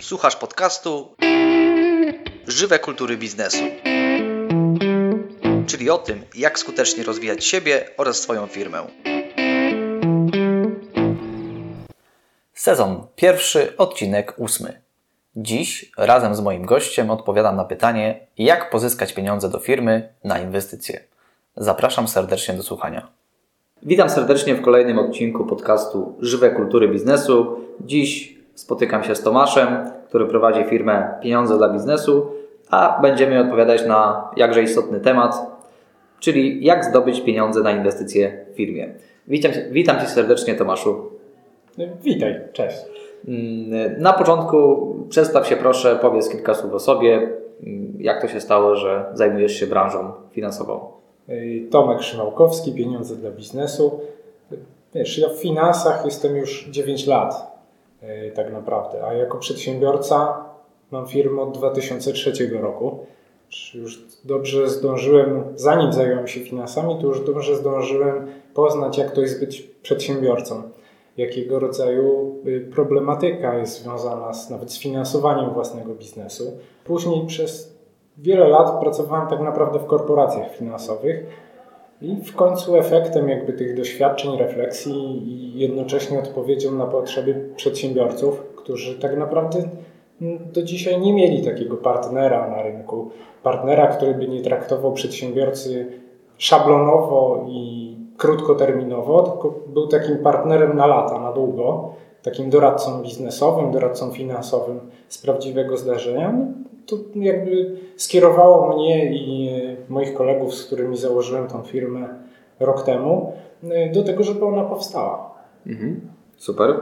Słuchasz podcastu Żywe kultury biznesu. Czyli o tym, jak skutecznie rozwijać siebie oraz swoją firmę. Sezon pierwszy, odcinek ósmy. Dziś razem z moim gościem odpowiadam na pytanie, jak pozyskać pieniądze do firmy na inwestycje. Zapraszam serdecznie do słuchania. Witam serdecznie w kolejnym odcinku podcastu Żywe Kultury Biznesu. Dziś spotykam się z Tomaszem, który prowadzi firmę Pieniądze dla Biznesu, a będziemy odpowiadać na jakże istotny temat, czyli jak zdobyć pieniądze na inwestycje w firmie. Witam, witam Cię serdecznie, Tomaszu. Witaj, cześć. Mm, na początku przedstaw się proszę, powiedz kilka słów o sobie, mm, jak to się stało, że zajmujesz się branżą finansową. Tomek Szymałkowski, Pieniądze dla biznesu. Wiesz, ja w finansach jestem już 9 lat tak naprawdę, a jako przedsiębiorca mam firmę od 2003 roku. Już dobrze zdążyłem, zanim zająłem się finansami, to już dobrze zdążyłem poznać, jak to jest być przedsiębiorcą. Jakiego rodzaju y, problematyka jest związana z, nawet z finansowaniem własnego biznesu. Później przez wiele lat pracowałem tak naprawdę w korporacjach finansowych i w końcu efektem jakby tych doświadczeń, refleksji i jednocześnie odpowiedzią na potrzeby przedsiębiorców, którzy tak naprawdę do dzisiaj nie mieli takiego partnera na rynku, partnera, który by nie traktował przedsiębiorcy szablonowo i krótkoterminowo, tylko był takim partnerem na lata, na długo, takim doradcą biznesowym, doradcą finansowym z prawdziwego zdarzenia. No, to jakby skierowało mnie i moich kolegów, z którymi założyłem tą firmę rok temu, do tego, żeby ona powstała. Mhm. Super.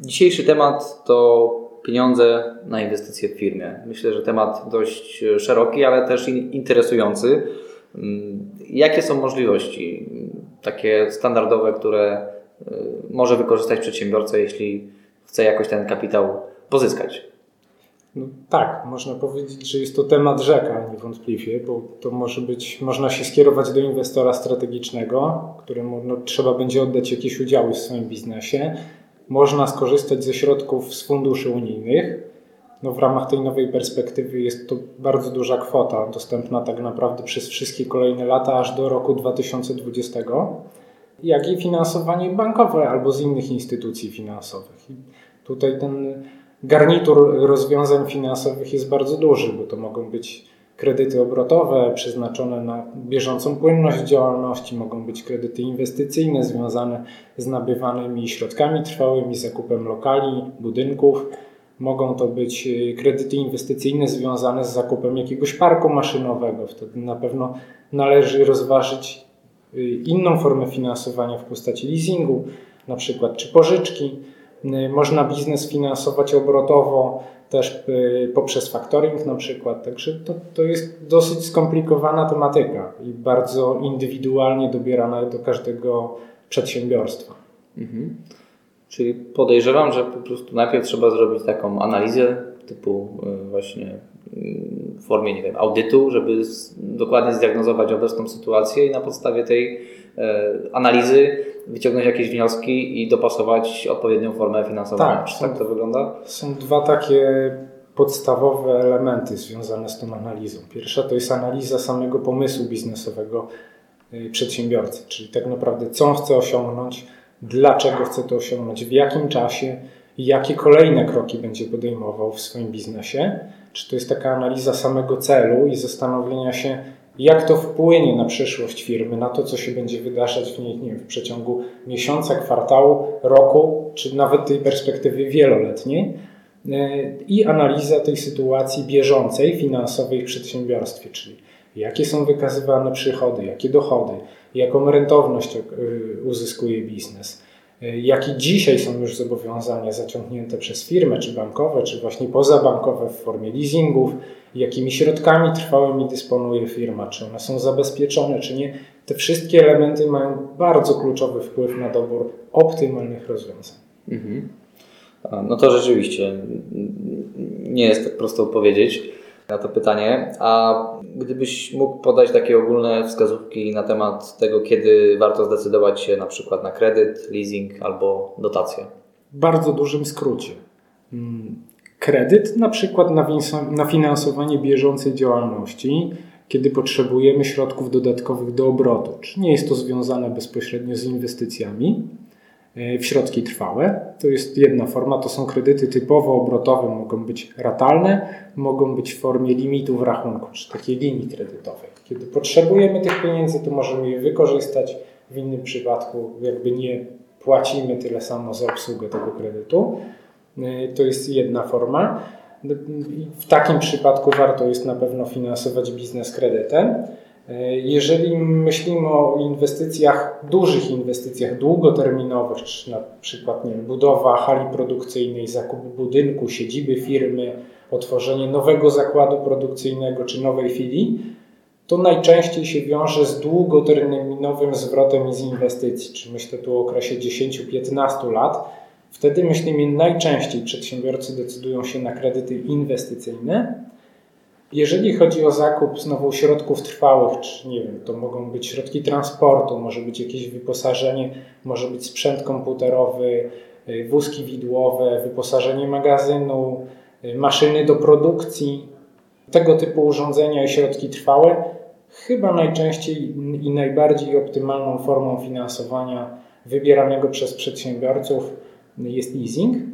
Dzisiejszy temat to pieniądze na inwestycje w firmie. Myślę, że temat dość szeroki, ale też interesujący. Mm, jakie są możliwości takie standardowe, które y, może wykorzystać przedsiębiorca, jeśli chce jakoś ten kapitał pozyskać? No, tak, można powiedzieć, że jest to temat rzeka niewątpliwie, bo to może być, można się skierować do inwestora strategicznego, któremu no, trzeba będzie oddać jakieś udziały w swoim biznesie. Można skorzystać ze środków z funduszy unijnych. No, w ramach tej nowej perspektywy jest to bardzo duża kwota, dostępna tak naprawdę przez wszystkie kolejne lata, aż do roku 2020, jak i finansowanie bankowe albo z innych instytucji finansowych. I tutaj ten garnitur rozwiązań finansowych jest bardzo duży, bo to mogą być kredyty obrotowe przeznaczone na bieżącą płynność działalności, mogą być kredyty inwestycyjne związane z nabywanymi środkami trwałymi, zakupem lokali, budynków. Mogą to być y, kredyty inwestycyjne związane z zakupem jakiegoś parku maszynowego. Wtedy na pewno należy rozważyć inną formę finansowania w postaci leasingu, na przykład czy pożyczki. Y, można biznes finansować obrotowo też y, poprzez factoring na przykład. Także to, to jest dosyć skomplikowana tematyka i bardzo indywidualnie dobierana do każdego przedsiębiorstwa. Mhm. Czyli podejrzewam, że po prostu najpierw trzeba zrobić taką analizę typu y, właśnie w formie, nie wiem, audytu, żeby dokładnie zdiagnozować obecną sytuację i na podstawie tej analizy wyciągnąć jakieś wnioski i dopasować odpowiednią formę finansowania. Tak, Czy tak to wygląda? Są dwa takie podstawowe elementy związane z tą analizą. Pierwsza to jest analiza samego pomysłu biznesowego y, przedsiębiorcy, czyli tak naprawdę co on chce osiągnąć, dlaczego chce to osiągnąć, w jakim czasie jakie kolejne kroki będzie podejmował w swoim biznesie. Czy to jest taka analiza samego celu i zastanowienia się, jak to wpłynie na przyszłość firmy, na to, co się będzie wydarzać w niej nie wiem, w przeciągu miesiąca, kwartału, roku, czy nawet tej perspektywy wieloletniej e, i analiza tej sytuacji bieżącej, finansowej w przedsiębiorstwie, czyli jakie są wykazywane przychody, jakie dochody, jaką rentowność e, uzyskuje biznes, e, jakie dzisiaj są już zobowiązania zaciągnięte przez firmę, czy bankowe, czy właśnie pozabankowe w formie leasingów, jakimi środkami trwałymi dysponuje firma, czy one są zabezpieczone, czy nie. Te wszystkie elementy mają bardzo kluczowy wpływ na dobór optymalnych rozwiązań. Mhm. No to rzeczywiście nie jest tak prosto odpowiedzieć na to pytanie. A gdybyś mógł podać takie ogólne wskazówki na temat tego, kiedy warto zdecydować się na przykład na kredyt, leasing albo dotację? W bardzo dużym skrócie. Mm, kredyt, na przykład na finansowanie bieżącej działalności, kiedy potrzebujemy środków dodatkowych do obrotu. Czy nie jest to związane bezpośrednio z inwestycjami w środki trwałe? To jest jedna forma, to są kredyty typowo obrotowe, mogą być ratalne, mogą być w formie limitów rachunku, czy takiej linii kredytowej. Kiedy potrzebujemy tych pieniędzy, to możemy je wykorzystać, w innym przypadku jakby nie płacimy tyle samo za obsługę tego kredytu. E, to jest jedna forma. W takim przypadku warto jest na pewno finansować biznes kredytem. Jeżeli myślimy o inwestycjach, dużych inwestycjach długoterminowych, czy na przykład nie budowa hali produkcyjnej, zakup budynku, siedziby firmy, otworzenie nowego zakładu produkcyjnego czy nowej filii, to najczęściej się wiąże z długoterminowym zwrotem z inwestycji, czy myślę tu o okresie 10-15 lat Wtedy myślimy najczęściej przedsiębiorcy decydują się na kredyty inwestycyjne. Jeżeli chodzi o zakup znowu środków trwałych, czy nie wiem, to mogą być środki transportu, może być jakieś wyposażenie, może być sprzęt komputerowy, y, wózki widłowe, wyposażenie magazynu, y, maszyny do produkcji, tego typu urządzenia i środki trwałe, chyba najczęściej i najbardziej optymalną formą finansowania wybieranego przez przedsiębiorców jest leasing.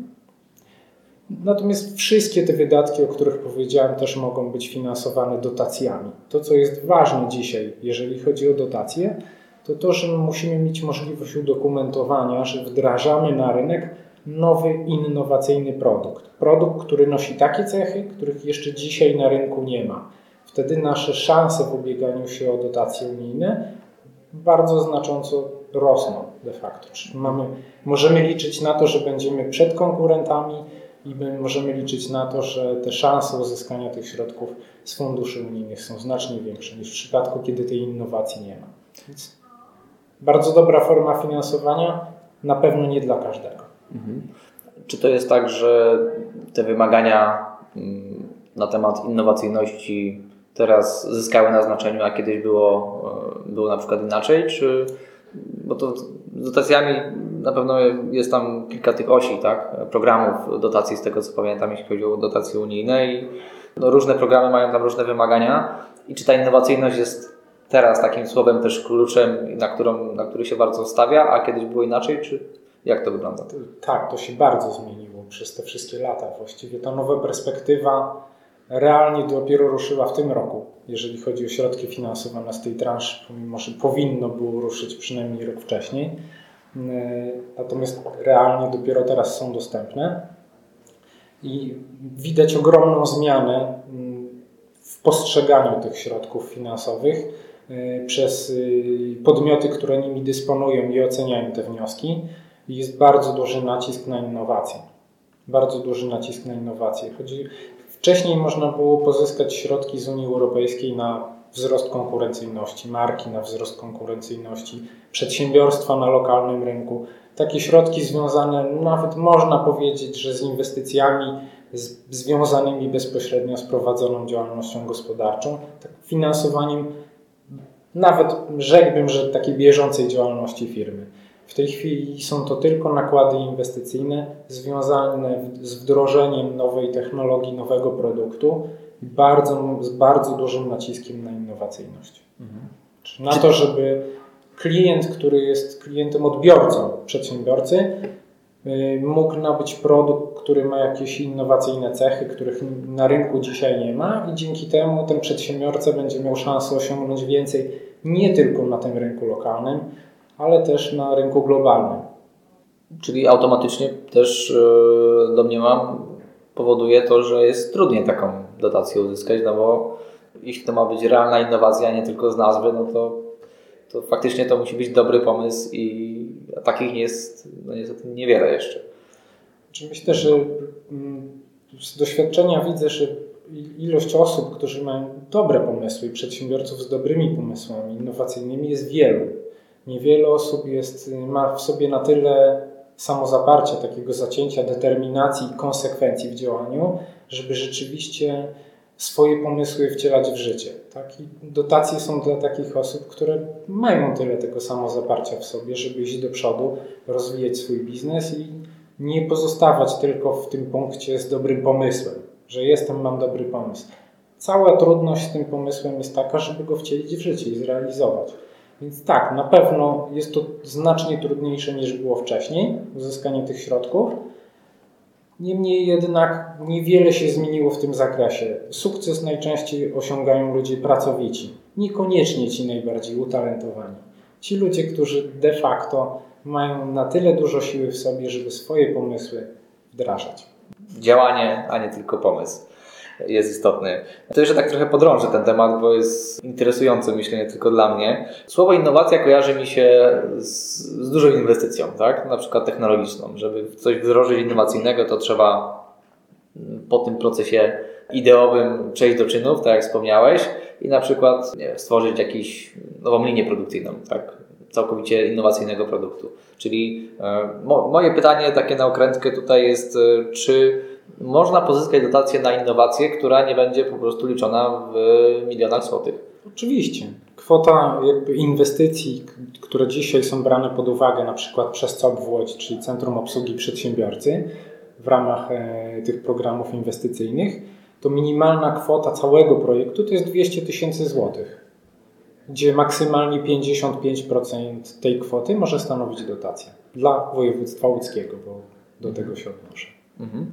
Natomiast wszystkie te wydatki, o których powiedziałem, też mogą być finansowane dotacjami. To, co jest ważne dzisiaj, jeżeli chodzi o dotacje, to to, że musimy mieć możliwość udokumentowania, że wdrażamy na rynek nowy, innowacyjny produkt. Produkt, który nosi takie cechy, których jeszcze dzisiaj na rynku nie ma. Wtedy nasze szanse w ubieganiu się o dotacje unijne bardzo znacząco rosną de facto. Czyli mamy, możemy liczyć na to, że będziemy przed konkurentami i możemy liczyć na to, że te szanse uzyskania tych środków z funduszy unijnych są znacznie większe niż w przypadku, kiedy tej innowacji nie ma. Więc bardzo dobra forma finansowania, na pewno nie dla każdego. Mhm. Czy to jest tak, że te wymagania mm, na temat innowacyjności teraz zyskały na znaczeniu, a kiedyś było, e, było na przykład inaczej? Czy bo to z dotacjami na pewno jest tam kilka tych osi, tak? Programów dotacji, z tego co pamiętam, jeśli chodzi o dotacje unijne i no, różne programy mają tam różne wymagania i czy ta innowacyjność jest teraz takim słowem też kluczem, na, którą, na który się bardzo stawia, a kiedyś było inaczej, czy jak to wygląda? Tak, to się bardzo zmieniło przez te wszystkie lata. Właściwie ta nowa perspektywa realnie dopiero ruszyła w tym roku, jeżeli chodzi o środki finansowane z tej transzy, pomimo że powinno było ruszyć przynajmniej rok wcześniej. E, natomiast realnie dopiero teraz są dostępne i widać ogromną zmianę w postrzeganiu tych środków finansowych e, przez y, podmioty, które nimi dysponują i oceniają te wnioski. Jest bardzo duży nacisk na innowacje. Bardzo duży nacisk na innowacje. Chodzi, Wcześniej można było pozyskać środki z Unii Europejskiej na wzrost konkurencyjności, marki na wzrost konkurencyjności, przedsiębiorstwa na lokalnym rynku. Takie środki związane, nawet można powiedzieć, że z inwestycjami z, związanymi bezpośrednio z prowadzoną działalnością gospodarczą, tak finansowaniem nawet rzekłbym, że takiej bieżącej działalności firmy. W tej chwili są to tylko nakłady inwestycyjne związane z wdrożeniem nowej technologii, nowego produktu bardzo, z bardzo dużym naciskiem na innowacyjność. Mhm. Na to, żeby klient, który jest klientem odbiorcą przedsiębiorcy, y, mógł nabyć produkt, który ma jakieś innowacyjne cechy, których na rynku dzisiaj nie ma i dzięki temu ten przedsiębiorca będzie miał szansę osiągnąć więcej nie tylko na tym rynku lokalnym, ale też na rynku globalnym. Czyli automatycznie też yy, domniemam, powoduje to, że jest trudniej taką dotację uzyskać, no bo jeśli to ma być realna innowacja, nie tylko z nazwy, no to, to faktycznie to musi być dobry pomysł i takich nie jest no niestety niewiele jeszcze. Myślę, że mm, z doświadczenia widzę, że ilość osób, którzy mają dobre pomysły i przedsiębiorców z dobrymi pomysłami innowacyjnymi jest wielu niewiele osób jest, ma w sobie na tyle samozaparcia, takiego zacięcia, determinacji i konsekwencji w działaniu, żeby rzeczywiście swoje pomysły wcielać w życie. Tak? I dotacje są dla takich osób, które mają tyle tego samozaparcia w sobie, żeby iść do przodu, rozwijać swój biznes i nie pozostawać tylko w tym punkcie z dobrym pomysłem, że jestem, mam dobry pomysł. Cała trudność z tym pomysłem jest taka, żeby go wcielić w życie i zrealizować. Więc tak, na pewno jest to znacznie trudniejsze niż było wcześniej, uzyskanie tych środków. Niemniej jednak niewiele się zmieniło w tym zakresie. Sukces najczęściej osiągają ludzie pracowici, niekoniecznie ci najbardziej utalentowani. Ci ludzie, którzy de facto mają na tyle dużo siły w sobie, żeby swoje pomysły wdrażać. Działanie, a nie tylko pomysł jest istotny. To jeszcze tak trochę podrążę ten temat, bo jest interesujący, myślę, nie tylko dla mnie. Słowo innowacja kojarzy mi się z, z dużą inwestycją, tak? na przykład technologiczną. Żeby coś wdrożyć innowacyjnego, to trzeba po tym procesie ideowym przejść do czynów, tak jak wspomniałeś, i na przykład stworzyć jakąś nową linię produkcyjną, tak? całkowicie innowacyjnego produktu. Czyli e, mo, moje pytanie takie na okrętkę tutaj jest, e, czy można pozyskać dotację na innowację, która nie będzie po prostu liczona w milionach złotych. Oczywiście. Kwota jakby inwestycji, które dzisiaj są brane pod uwagę na przykład przez COP w Łodzi, czyli Centrum Obsługi Przedsiębiorcy w ramach e, tych programów inwestycyjnych, to minimalna kwota całego projektu to jest 200 tysięcy złotych, gdzie maksymalnie 55% tej kwoty może stanowić dotacja dla województwa łódzkiego, bo do tego się odnoszę. Mhm.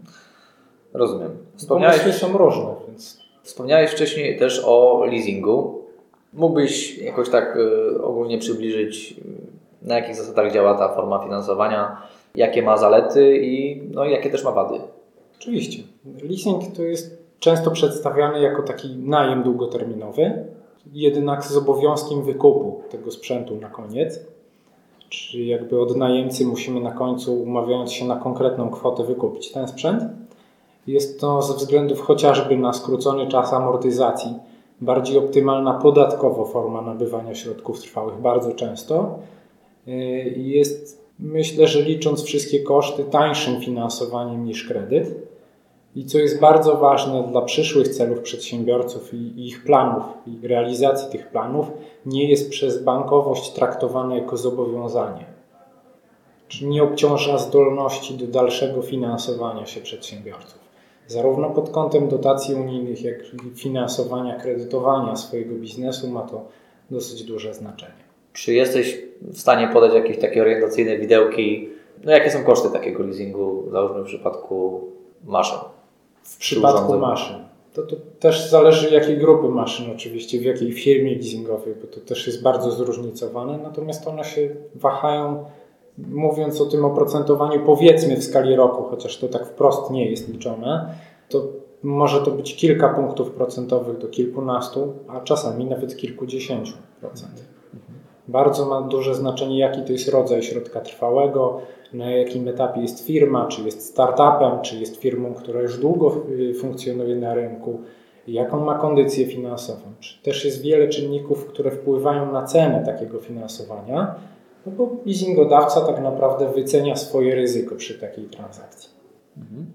Rozumiem. Wspomniałeś, Pomysły są różne. Więc... Wspomniałeś wcześniej też o leasingu. Mógłbyś jakoś tak y, ogólnie przybliżyć, na jakich zasadach działa ta forma finansowania, jakie ma zalety i no, jakie też ma wady? Oczywiście. Leasing to jest często przedstawiany jako taki najem długoterminowy, jednak z obowiązkiem wykupu tego sprzętu na koniec. Czyli jakby od najemcy musimy na końcu, umawiając się na konkretną kwotę, wykupić ten sprzęt. Jest to ze względów chociażby na skrócony czas amortyzacji bardziej optymalna podatkowo forma nabywania środków trwałych bardzo często. Y, jest, myślę, że licząc wszystkie koszty, tańszym finansowaniem niż kredyt. I co jest bardzo ważne dla przyszłych celów przedsiębiorców i ich planów, i realizacji tych planów, nie jest przez bankowość traktowane jako zobowiązanie. Czyli nie obciąża zdolności do dalszego finansowania się przedsiębiorców zarówno pod kątem dotacji unijnych, jak i finansowania, kredytowania swojego biznesu ma to dosyć duże znaczenie. Czy jesteś w stanie podać jakieś takie orientacyjne widełki? No jakie są koszty takiego leasingu, załóżmy w przypadku maszyn? W przypadku maszyn. To, to też zależy jakiej grupy maszyn oczywiście, w jakiej firmie leasingowej, bo to też jest bardzo zróżnicowane, natomiast one się wahają mówiąc o tym oprocentowaniu, powiedzmy w skali roku, chociaż to tak wprost nie jest liczone, to może to być kilka punktów procentowych do kilkunastu, a czasami nawet kilkudziesięciu procent. Bardzo ma duże znaczenie, jaki to jest rodzaj środka trwałego, na jakim etapie jest firma, czy jest startupem, czy jest firmą, która już długo y, funkcjonuje na rynku, jaką ma kondycję finansową. Też jest wiele czynników, które wpływają na cenę takiego finansowania no bo leasingodawca tak naprawdę wycenia swoje ryzyko przy takiej transakcji. Mhm.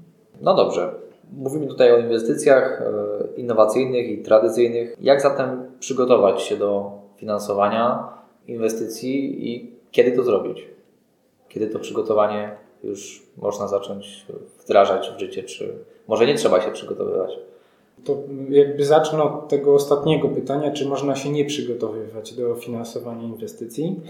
No dobrze. Mówimy tutaj o inwestycjach e, innowacyjnych i tradycyjnych. Jak zatem przygotować się do finansowania inwestycji i kiedy to zrobić? Kiedy to przygotowanie już można zacząć wdrażać w życie, czy może nie trzeba się przygotowywać? To jakby zacznę od tego ostatniego pytania, czy można się nie przygotowywać do finansowania inwestycji.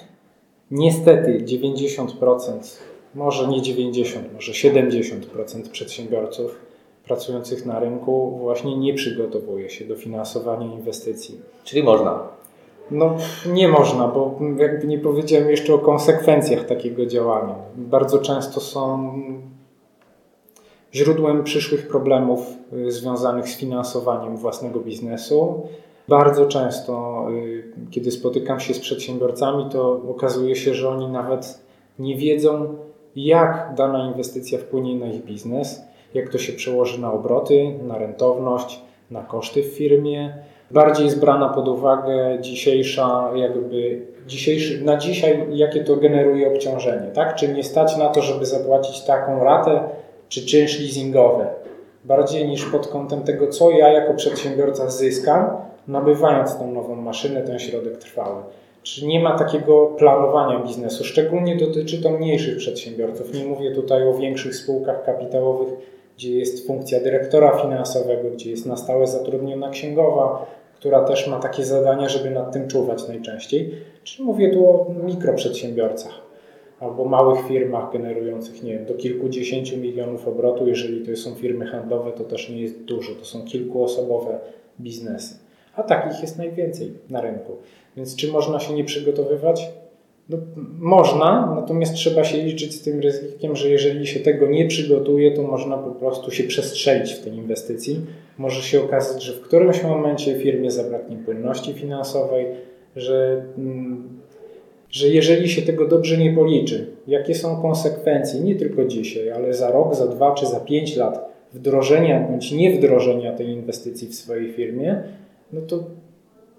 Niestety 90%, może nie 90, może 70% przedsiębiorców pracujących na rynku właśnie nie przygotowuje się do finansowania inwestycji. Czyli można? No nie można, bo jakby nie powiedziałem jeszcze o konsekwencjach takiego działania. Bardzo często są źródłem przyszłych problemów y, związanych z finansowaniem własnego biznesu bardzo często, y, kiedy spotykam się z przedsiębiorcami, to okazuje się, że oni nawet nie wiedzą, jak dana inwestycja wpłynie na ich biznes, jak to się przełoży na obroty, na rentowność, na koszty w firmie. Bardziej jest brana pod uwagę dzisiejsza, jakby dzisiejszy, na dzisiaj, jakie to generuje obciążenie, tak? Czy nie stać na to, żeby zapłacić taką ratę, czy czynsz leasingowy, bardziej niż pod kątem tego, co ja jako przedsiębiorca zyskam, nabywając tą nową maszynę, ten środek trwały. Czy nie ma takiego planowania biznesu? Szczególnie dotyczy to mniejszych przedsiębiorców. Nie mówię tutaj o większych spółkach kapitałowych, gdzie jest funkcja dyrektora finansowego, gdzie jest na stałe zatrudniona księgowa, która też ma takie zadania, żeby nad tym czuwać najczęściej. Czy mówię tu o mikroprzedsiębiorcach albo małych firmach generujących, nie wiem, do kilkudziesięciu milionów obrotu. Jeżeli to są firmy handlowe, to też nie jest dużo, to są kilkuosobowe biznesy. A takich jest najwięcej na rynku. Więc czy można się nie przygotowywać? No, można, natomiast trzeba się liczyć z tym ryzykiem, że jeżeli się tego nie przygotuje, to można po prostu się przestrzelić w tej inwestycji. Może się okazać, że w którymś momencie firmie zabraknie płynności finansowej, że, mm, że jeżeli się tego dobrze nie policzy, jakie są konsekwencje nie tylko dzisiaj, ale za rok, za dwa czy za pięć lat wdrożenia bądź niewdrożenia tej inwestycji w swojej firmie, no to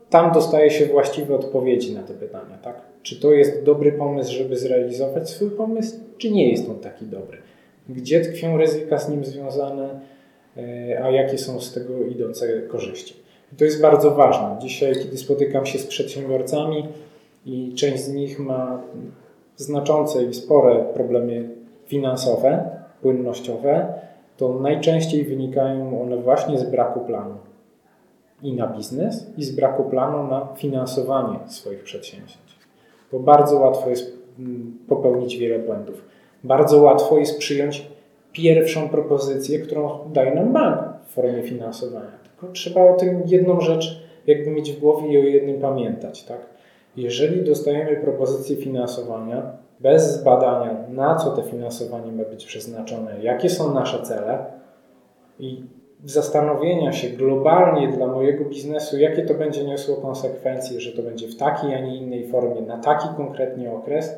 tam dostaje się właściwe odpowiedzi na te pytania, tak? Czy to jest dobry pomysł, żeby zrealizować swój pomysł, czy nie jest on taki dobry? Gdzie tkwią ryzyka z nim związane, e, a jakie są z tego idące korzyści? I to jest bardzo ważne. Dzisiaj, kiedy spotykam się z przedsiębiorcami i część z nich ma znaczące i spore problemy finansowe, płynnościowe, to najczęściej wynikają one właśnie z braku planu i na biznes, i z braku planu na finansowanie swoich przedsięwzięć. Bo bardzo łatwo jest mm, popełnić wiele błędów. Bardzo łatwo jest przyjąć pierwszą propozycję, którą daje nam bank w formie finansowania. Tylko trzeba o tym jedną rzecz jakby mieć w głowie i o jednym pamiętać. Tak? Jeżeli dostajemy propozycję finansowania bez zbadania, na co to finansowanie ma być przeznaczone, jakie są nasze cele i zastanowienia się globalnie dla mojego biznesu, jakie to będzie niosło konsekwencje, że to będzie w takiej, a nie innej formie, na taki konkretnie okres,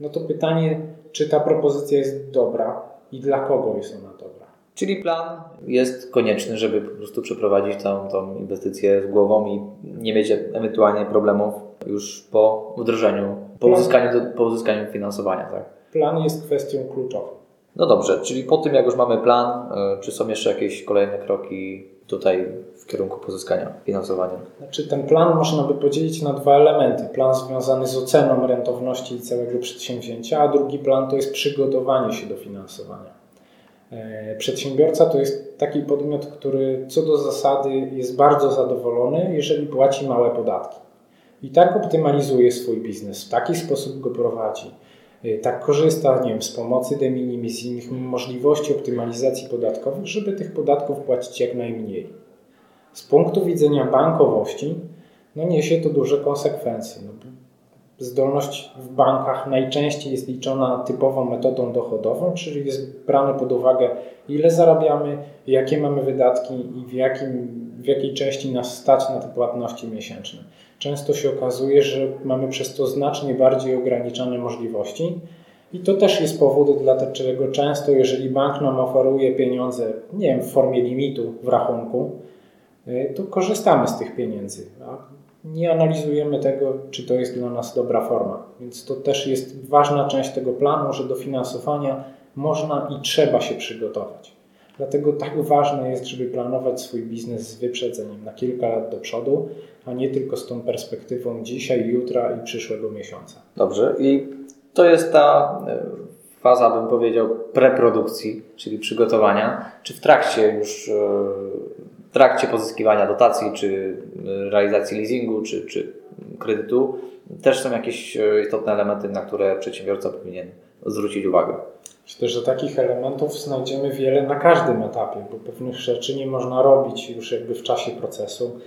no to pytanie, czy ta propozycja jest dobra i dla kogo jest ona dobra. Czyli plan jest konieczny, żeby po prostu przeprowadzić tą, tą inwestycję z głową i nie mieć ewentualnie problemów już po wdrożeniu, po uzyskaniu, po uzyskaniu finansowania. Tak? Plan jest kwestią kluczową. No dobrze, czyli po tym jak już mamy plan, e, czy są jeszcze jakieś kolejne kroki tutaj w kierunku pozyskania finansowania? Znaczy ten plan można by podzielić na dwa elementy. Plan związany z oceną rentowności całego przedsięwzięcia, a drugi plan to jest przygotowanie się do finansowania. E, przedsiębiorca to jest taki podmiot, który co do zasady jest bardzo zadowolony, jeżeli płaci małe podatki. I tak optymalizuje swój biznes, w taki sposób go prowadzi tak korzysta nie wiem, z pomocy de minimis, z innych możliwości optymalizacji podatkowych, żeby tych podatków płacić jak najmniej. Z punktu widzenia bankowości no niesie to duże konsekwencje. No, zdolność w bankach najczęściej jest liczona typową metodą dochodową, czyli jest brane pod uwagę ile zarabiamy, jakie mamy wydatki i w, jakim, w jakiej części nas stać na te płatności miesięczne często się okazuje, że mamy przez to znacznie bardziej ograniczone możliwości. I to też jest powód, dlaczego często, jeżeli bank nam oferuje pieniądze, nie wiem, w formie limitu w rachunku, y, to korzystamy z tych pieniędzy. Nie analizujemy tego, czy to jest dla nas dobra forma. Więc to też jest ważna część tego planu, że do finansowania można i trzeba się przygotować. Dlatego tak ważne jest, żeby planować swój biznes z wyprzedzeniem na kilka lat do przodu, a nie tylko z tą perspektywą dzisiaj, jutra i przyszłego miesiąca. Dobrze. I to jest ta e, faza, bym powiedział, preprodukcji, czyli przygotowania. Czy w trakcie już, e, w trakcie pozyskiwania dotacji, czy e, realizacji leasingu, czy, czy kredytu, też są jakieś istotne elementy, na które przedsiębiorca powinien zwrócić uwagę? Myślę, że takich elementów znajdziemy wiele na każdym etapie, bo pewnych rzeczy nie można robić już jakby w czasie procesu.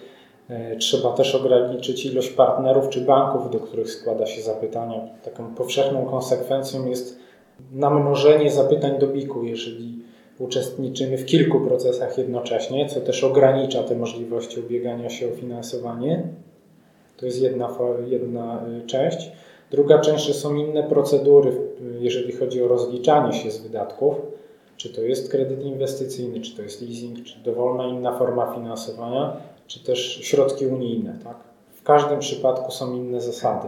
E, trzeba też ograniczyć ilość partnerów czy banków, do których składa się zapytania. Taką powszechną konsekwencją jest namnożenie zapytań do BIK-u, jeżeli uczestniczymy w kilku procesach jednocześnie, co też ogranicza te możliwości ubiegania się o finansowanie. To jest jedna, jedna e, część. Druga część, że są inne procedury, jeżeli chodzi o rozliczanie się z wydatków, czy to jest kredyt inwestycyjny, czy to jest leasing, czy dowolna inna forma finansowania, czy też środki unijne. Tak? W każdym przypadku są inne zasady,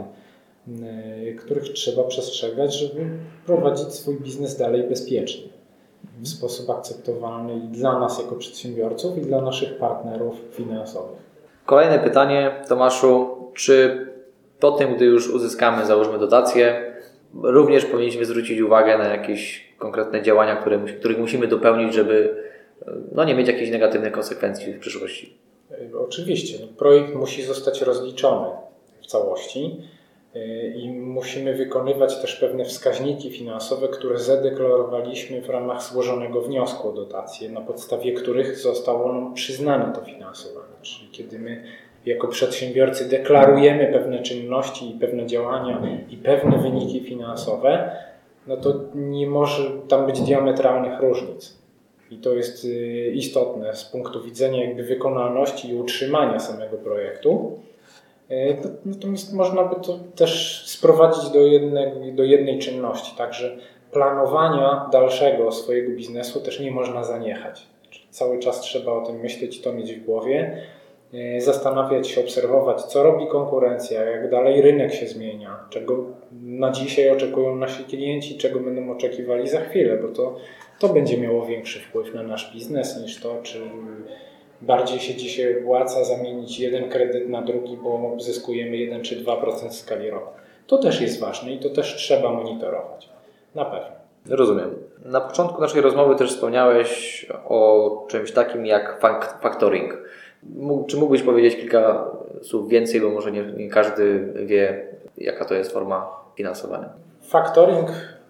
yy, których trzeba przestrzegać, żeby prowadzić swój biznes dalej bezpiecznie, w sposób akceptowalny i dla nas jako przedsiębiorców, i dla naszych partnerów finansowych. Kolejne pytanie, Tomaszu. Czy Po tym, gdy już uzyskamy, załóżmy dotację, również powinniśmy zwrócić uwagę na jakieś konkretne działania, które, których musimy dopełnić, żeby no, nie mieć jakichś negatywnych konsekwencji w przyszłości. Oczywiście. No, projekt musi zostać rozliczony w całości y, i musimy wykonywać też pewne wskaźniki finansowe, które zadeklarowaliśmy w ramach złożonego wniosku o dotację, na podstawie których zostało nam przyznane to finansowanie. Czyli kiedy my jako przedsiębiorcy deklarujemy pewne czynności i pewne działania i pewne wyniki finansowe, no to nie może tam być diametralnych różnic. I to jest y, istotne z punktu widzenia jakby wykonalności i utrzymania samego projektu. Y, natomiast można by to też sprowadzić do jednej, do jednej czynności, także planowania dalszego swojego biznesu też nie można zaniechać. Cały czas trzeba o tym myśleć, to mieć w głowie zastanawiać się, obserwować, co robi konkurencja, jak dalej rynek się zmienia, czego na dzisiaj oczekują nasi klienci, czego będą oczekiwali za chwilę, bo to, to będzie miało większy wpływ na nasz biznes niż to, czy bardziej się dzisiaj opłaca zamienić jeden kredyt na drugi, bo zyskujemy 1 czy 2% w skali roku. To też jest ważne i to też trzeba monitorować. Na pewno. Rozumiem. Na początku naszej rozmowy też wspomniałeś o czymś takim jak factoring. Czy mógłbyś powiedzieć kilka słów więcej, bo może nie, nie każdy wie, jaka to jest forma finansowania? Factoring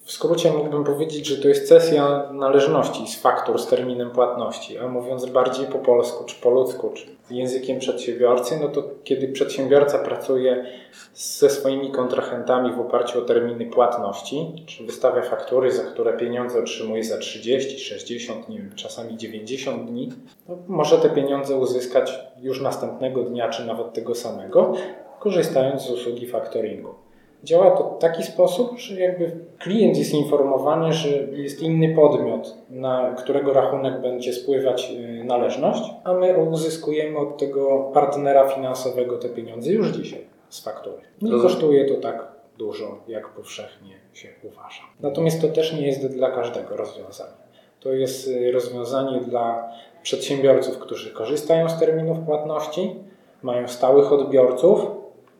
w skrócie mógłbym powiedzieć, że to jest cesja należności z faktur z terminem płatności, a mówiąc bardziej po polsku, czy po ludzku, czy językiem przedsiębiorcy, no to kiedy przedsiębiorca pracuje ze swoimi kontrahentami w oparciu o terminy płatności, czy wystawia faktury, za które pieniądze otrzymuje za 30, 60, nie wiem, czasami 90 dni, no może te pieniądze uzyskać już następnego dnia, czy nawet tego samego, korzystając z usługi faktoringu. Działa to w taki sposób, że jakby klient jest informowany, że jest inny podmiot, na którego rachunek będzie spływać y, należność, a my uzyskujemy od tego partnera finansowego te pieniądze już dzisiaj z faktury. Nie kosztuje to tak dużo, jak powszechnie się uważa. Natomiast to też nie jest dla każdego rozwiązanie. To jest y, rozwiązanie dla przedsiębiorców, którzy korzystają z terminów płatności, mają stałych odbiorców,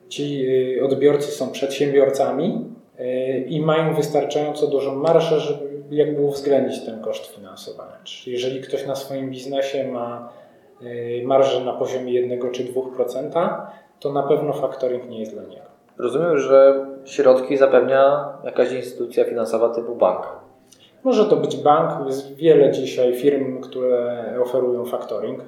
Ci y, odbiorcy są przedsiębiorcami y, i mają wystarczająco dużą marżę, żeby jakby uwzględnić ten koszt finansowania. Czyli jeżeli ktoś na swoim biznesie ma y, marżę na poziomie 1 czy 2%, to na pewno faktoring nie jest dla niego. Rozumiem, że środki zapewnia jakaś instytucja finansowa typu bank. Może to być bank, jest wiele dzisiaj firm, które oferują faktoring.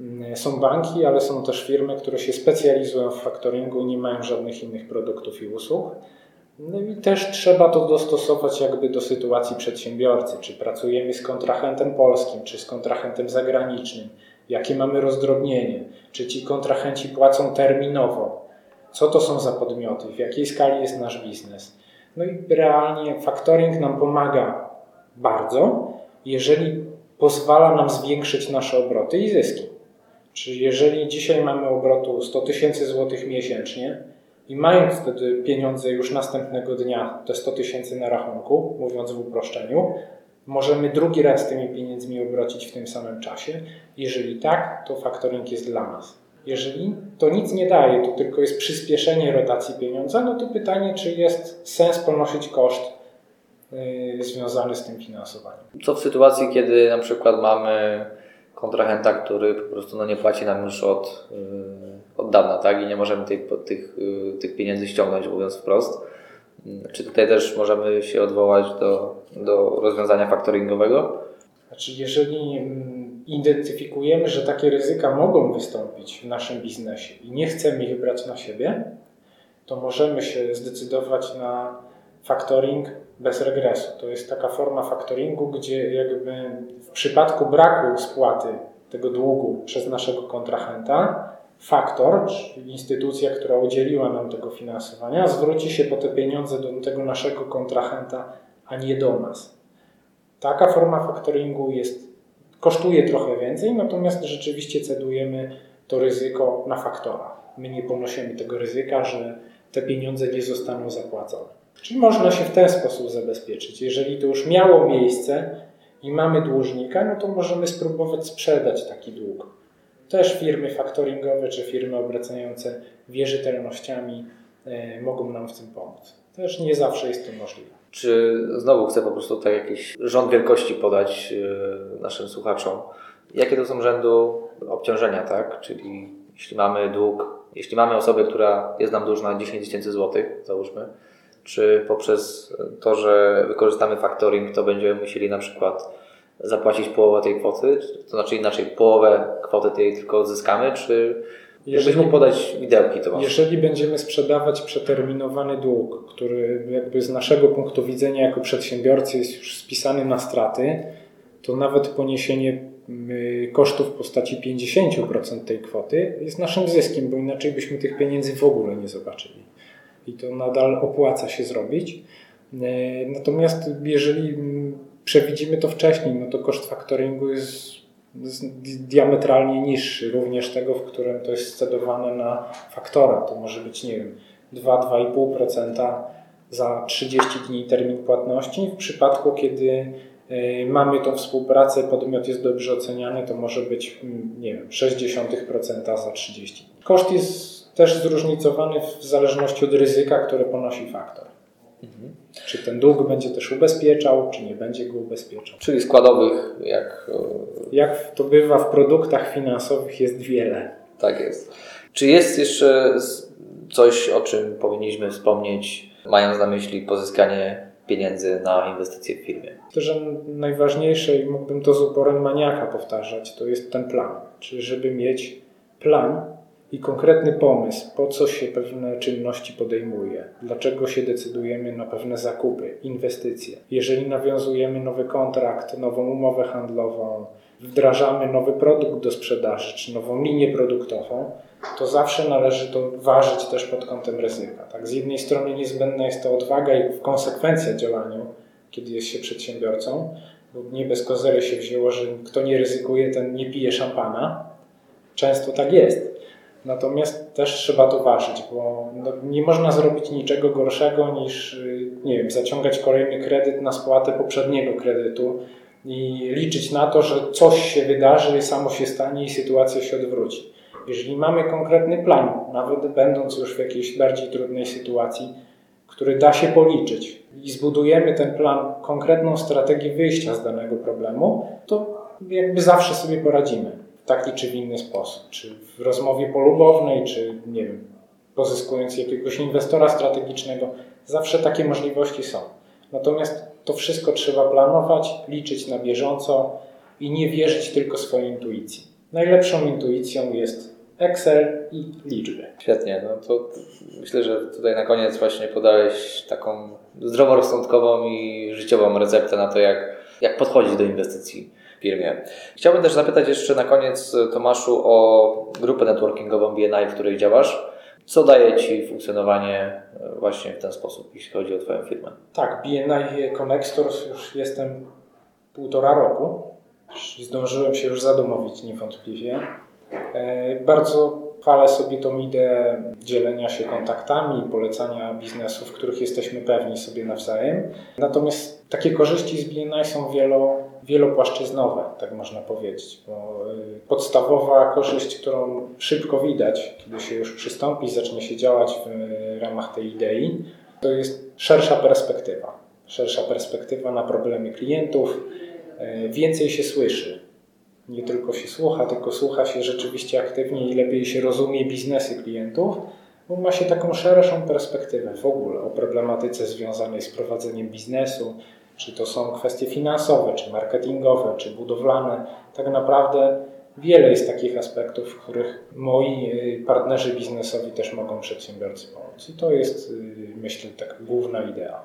Mm, są banki, ale są też firmy, które się specjalizują w faktoringu, nie mają żadnych innych produktów i usług. No i też trzeba to dostosować jakby do sytuacji przedsiębiorcy, czy pracujemy z kontrahentem polskim, czy z kontrahentem zagranicznym, jakie mamy rozdrobnienie, czy ci kontrahenci płacą terminowo, co to są za podmioty, w jakiej skali jest nasz biznes. No i realnie faktoring nam pomaga bardzo, jeżeli pozwala nam zwiększyć nasze obroty i zyski. Czyli jeżeli dzisiaj mamy obrotu 100 tysięcy złotych miesięcznie i mając wtedy pieniądze już następnego dnia, te 100 tysięcy na rachunku, mówiąc w uproszczeniu, możemy drugi raz tymi pieniędzmi obrocić w tym samym czasie. Jeżeli tak, to faktoring jest dla nas. Jeżeli to nic nie daje, to tylko jest przyspieszenie rotacji pieniądza, no to pytanie, czy jest sens ponosić koszt yy, związany z tym finansowaniem. Co w sytuacji, kiedy na przykład mamy kontrahenta, który po prostu no, nie płaci nam już od, yy, od dawna, tak? I nie możemy tych, tych, yy, tych pieniędzy ściągnąć, mówiąc wprost. Yy, czy tutaj też możemy się odwołać do, do rozwiązania faktoringowego? Znaczy, jeżeli mm, identyfikujemy, że takie ryzyka mogą wystąpić w naszym biznesie i nie chcemy ich brać na siebie, to możemy się zdecydować na faktoring bez regresu. To jest taka forma faktoringu, gdzie jakby w przypadku braku spłaty tego długu przez naszego kontrahenta, faktor, czyli instytucja, która udzieliła nam tego finansowania, zwróci się po te pieniądze do tego naszego kontrahenta, a nie do nas. Taka forma faktoringu jest, kosztuje trochę więcej, natomiast rzeczywiście cedujemy to ryzyko na faktora. My nie ponosimy tego ryzyka, że te pieniądze nie zostaną zapłacone. Czyli można się w ten sposób zabezpieczyć. Jeżeli to już miało miejsce i mamy dłużnika, no to możemy spróbować sprzedać taki dług. Też firmy faktoringowe czy firmy obracające wierzytelnościami e, mogą nam w tym pomóc. Też nie zawsze jest to możliwe. Czy znowu chcę po prostu tak jakiś rząd wielkości podać e, naszym słuchaczom? Jakie to są rzędu obciążenia, tak? Czyli jeśli mamy dług, jeśli mamy osobę, która jest nam dłużna 10 tysięcy złotych, załóżmy, czy poprzez to, że wykorzystamy factoring, to będziemy musieli na przykład zapłacić połowę tej kwoty, to znaczy inaczej połowę kwoty tej tylko odzyskamy, czy jeżeli mógł podać widełki to Jeżeli będziemy sprzedawać przeterminowany dług, który jakby z naszego punktu widzenia jako przedsiębiorcy jest już spisany na straty, to nawet poniesienie y, kosztów w postaci 50% tej kwoty jest naszym zyskiem, bo inaczej byśmy tych pieniędzy w ogóle nie zobaczyli. I to nadal opłaca się zrobić. Y, natomiast jeżeli przewidzimy to wcześniej, no to koszt faktoringu jest diametralnie niższy, również tego, w którym to jest scedowane na faktora. To może być, nie wiem, 2-2,5% za 30 dni termin płatności. W przypadku, kiedy y, mamy tą współpracę, podmiot jest dobrze oceniany, to może być, mm, nie wiem, 0,6% za 30 dni. Koszt jest też zróżnicowany w zależności od ryzyka, które ponosi faktor. Mhm. Czy ten dług będzie też ubezpieczał, czy nie będzie go ubezpieczał. Czyli składowych, jak. E, jak to bywa w produktach finansowych, jest wiele. Tak jest. Czy jest jeszcze coś, o czym powinniśmy wspomnieć, mając na myśli pozyskanie pieniędzy na inwestycje w firmie? To, że najważniejsze, i mógłbym to z uporem maniaka powtarzać, to jest ten plan. Czyli żeby mieć plan, i konkretny pomysł, po co się pewne czynności podejmuje, dlaczego się decydujemy na pewne zakupy, inwestycje. Jeżeli nawiązujemy nowy kontrakt, nową umowę handlową, wdrażamy nowy produkt do sprzedaży czy nową linię produktową, to zawsze należy to ważyć też pod kątem ryzyka. Tak? Z jednej strony niezbędna jest to odwaga i konsekwencja działaniu, kiedy jest się przedsiębiorcą, bo nie bez kozery się wzięło, że kto nie ryzykuje, ten nie pije szampana. Często tak jest. Natomiast też trzeba to ważyć, bo no, nie można zrobić niczego gorszego niż y, nie wiem, zaciągać kolejny kredyt na spłatę poprzedniego kredytu i liczyć na to, że coś się wydarzy, samo się stanie i sytuacja się odwróci. Jeżeli mamy konkretny plan, nawet będąc już w jakiejś bardziej trudnej sytuacji, który da się policzyć i zbudujemy ten plan, konkretną strategię wyjścia z danego problemu, to jakby zawsze sobie poradzimy taki czy w inny sposób. Czy w rozmowie polubownej, czy nie wiem, pozyskując jakiegoś inwestora strategicznego. Zawsze takie możliwości są. Natomiast to wszystko trzeba planować, liczyć na bieżąco i nie wierzyć tylko swojej intuicji. Najlepszą intuicją jest Excel i liczby. Świetnie, no to myślę, że tutaj na koniec właśnie podałeś taką zdroworozsądkową i życiową receptę na to, jak, jak podchodzić do inwestycji firmie. Chciałbym też zapytać jeszcze na koniec Tomaszu o grupę networkingową BNI, w której działasz. Co daje Ci funkcjonowanie e, właśnie w ten sposób, jeśli chodzi o Twoją firmę? Tak, BNI Connectors już jestem półtora roku. Zdążyłem się już zadomowić niewątpliwie. E, bardzo chwalę sobie tą ideę dzielenia się kontaktami polecania biznesów, których jesteśmy pewni sobie nawzajem. Natomiast takie korzyści z BNI są wielo, wielopłaszczyznowe, tak można powiedzieć. Bo y, podstawowa korzyść, którą szybko widać, kiedy się już przystąpi, zacznie się działać w ramach tej idei, to jest szersza perspektywa. Szersza perspektywa na problemy klientów, y, więcej się słyszy nie tylko się słucha, tylko słucha się rzeczywiście aktywnie i lepiej się rozumie biznesy klientów, bo ma się taką szerszą perspektywę w ogóle o problematyce związanej z prowadzeniem biznesu, czy to są kwestie finansowe, czy marketingowe, czy budowlane. Tak naprawdę wiele jest takich aspektów, w których moi y, partnerzy biznesowi też mogą przedsiębiorcy pomóc. I to jest, y, myślę, taka główna idea.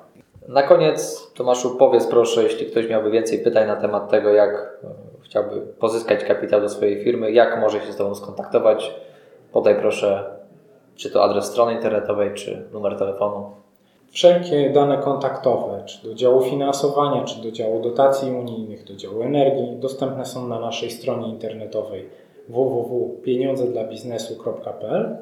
Na koniec, Tomaszu, powiedz proszę, jeśli ktoś miałby więcej pytań na temat tego, jak chciałby pozyskać kapitał do swojej firmy, jak może się z Tobą skontaktować? Podaj proszę, czy to adres strony internetowej, czy numer telefonu. Wszelkie dane kontaktowe, czy do działu finansowania, czy do działu dotacji unijnych, do działu energii, dostępne są na naszej stronie internetowej www.pieniądzedlabiznesu.pl,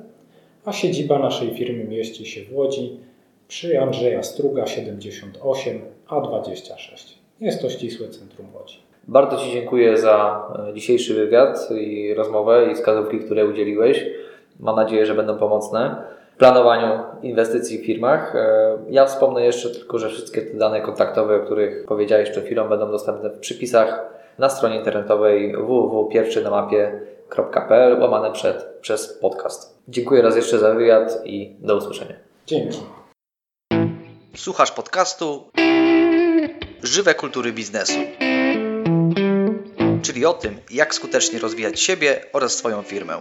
a siedziba naszej firmy mieści się w Łodzi przy Andrzeja Struga 78 A26. Jest to ścisłe centrum Łodzi. Bardzo Ci dziękuję za e, dzisiejszy wywiad i rozmowę i wskazówki, które udzieliłeś. Mam nadzieję, że będą pomocne. Planowaniu inwestycji w firmach. E, ja wspomnę jeszcze tylko, że wszystkie te dane kontaktowe, o których powiedziałeś przed chwilą, będą dostępne w przypisach na stronie internetowej www.pierwszynamapie.pl łamane przed, przez podcast. Dziękuję raz jeszcze za wywiad i do usłyszenia. Dzięki. Słuchasz podcastu Żywe kultury biznesu, czyli o tym, jak skutecznie rozwijać siebie oraz swoją firmę.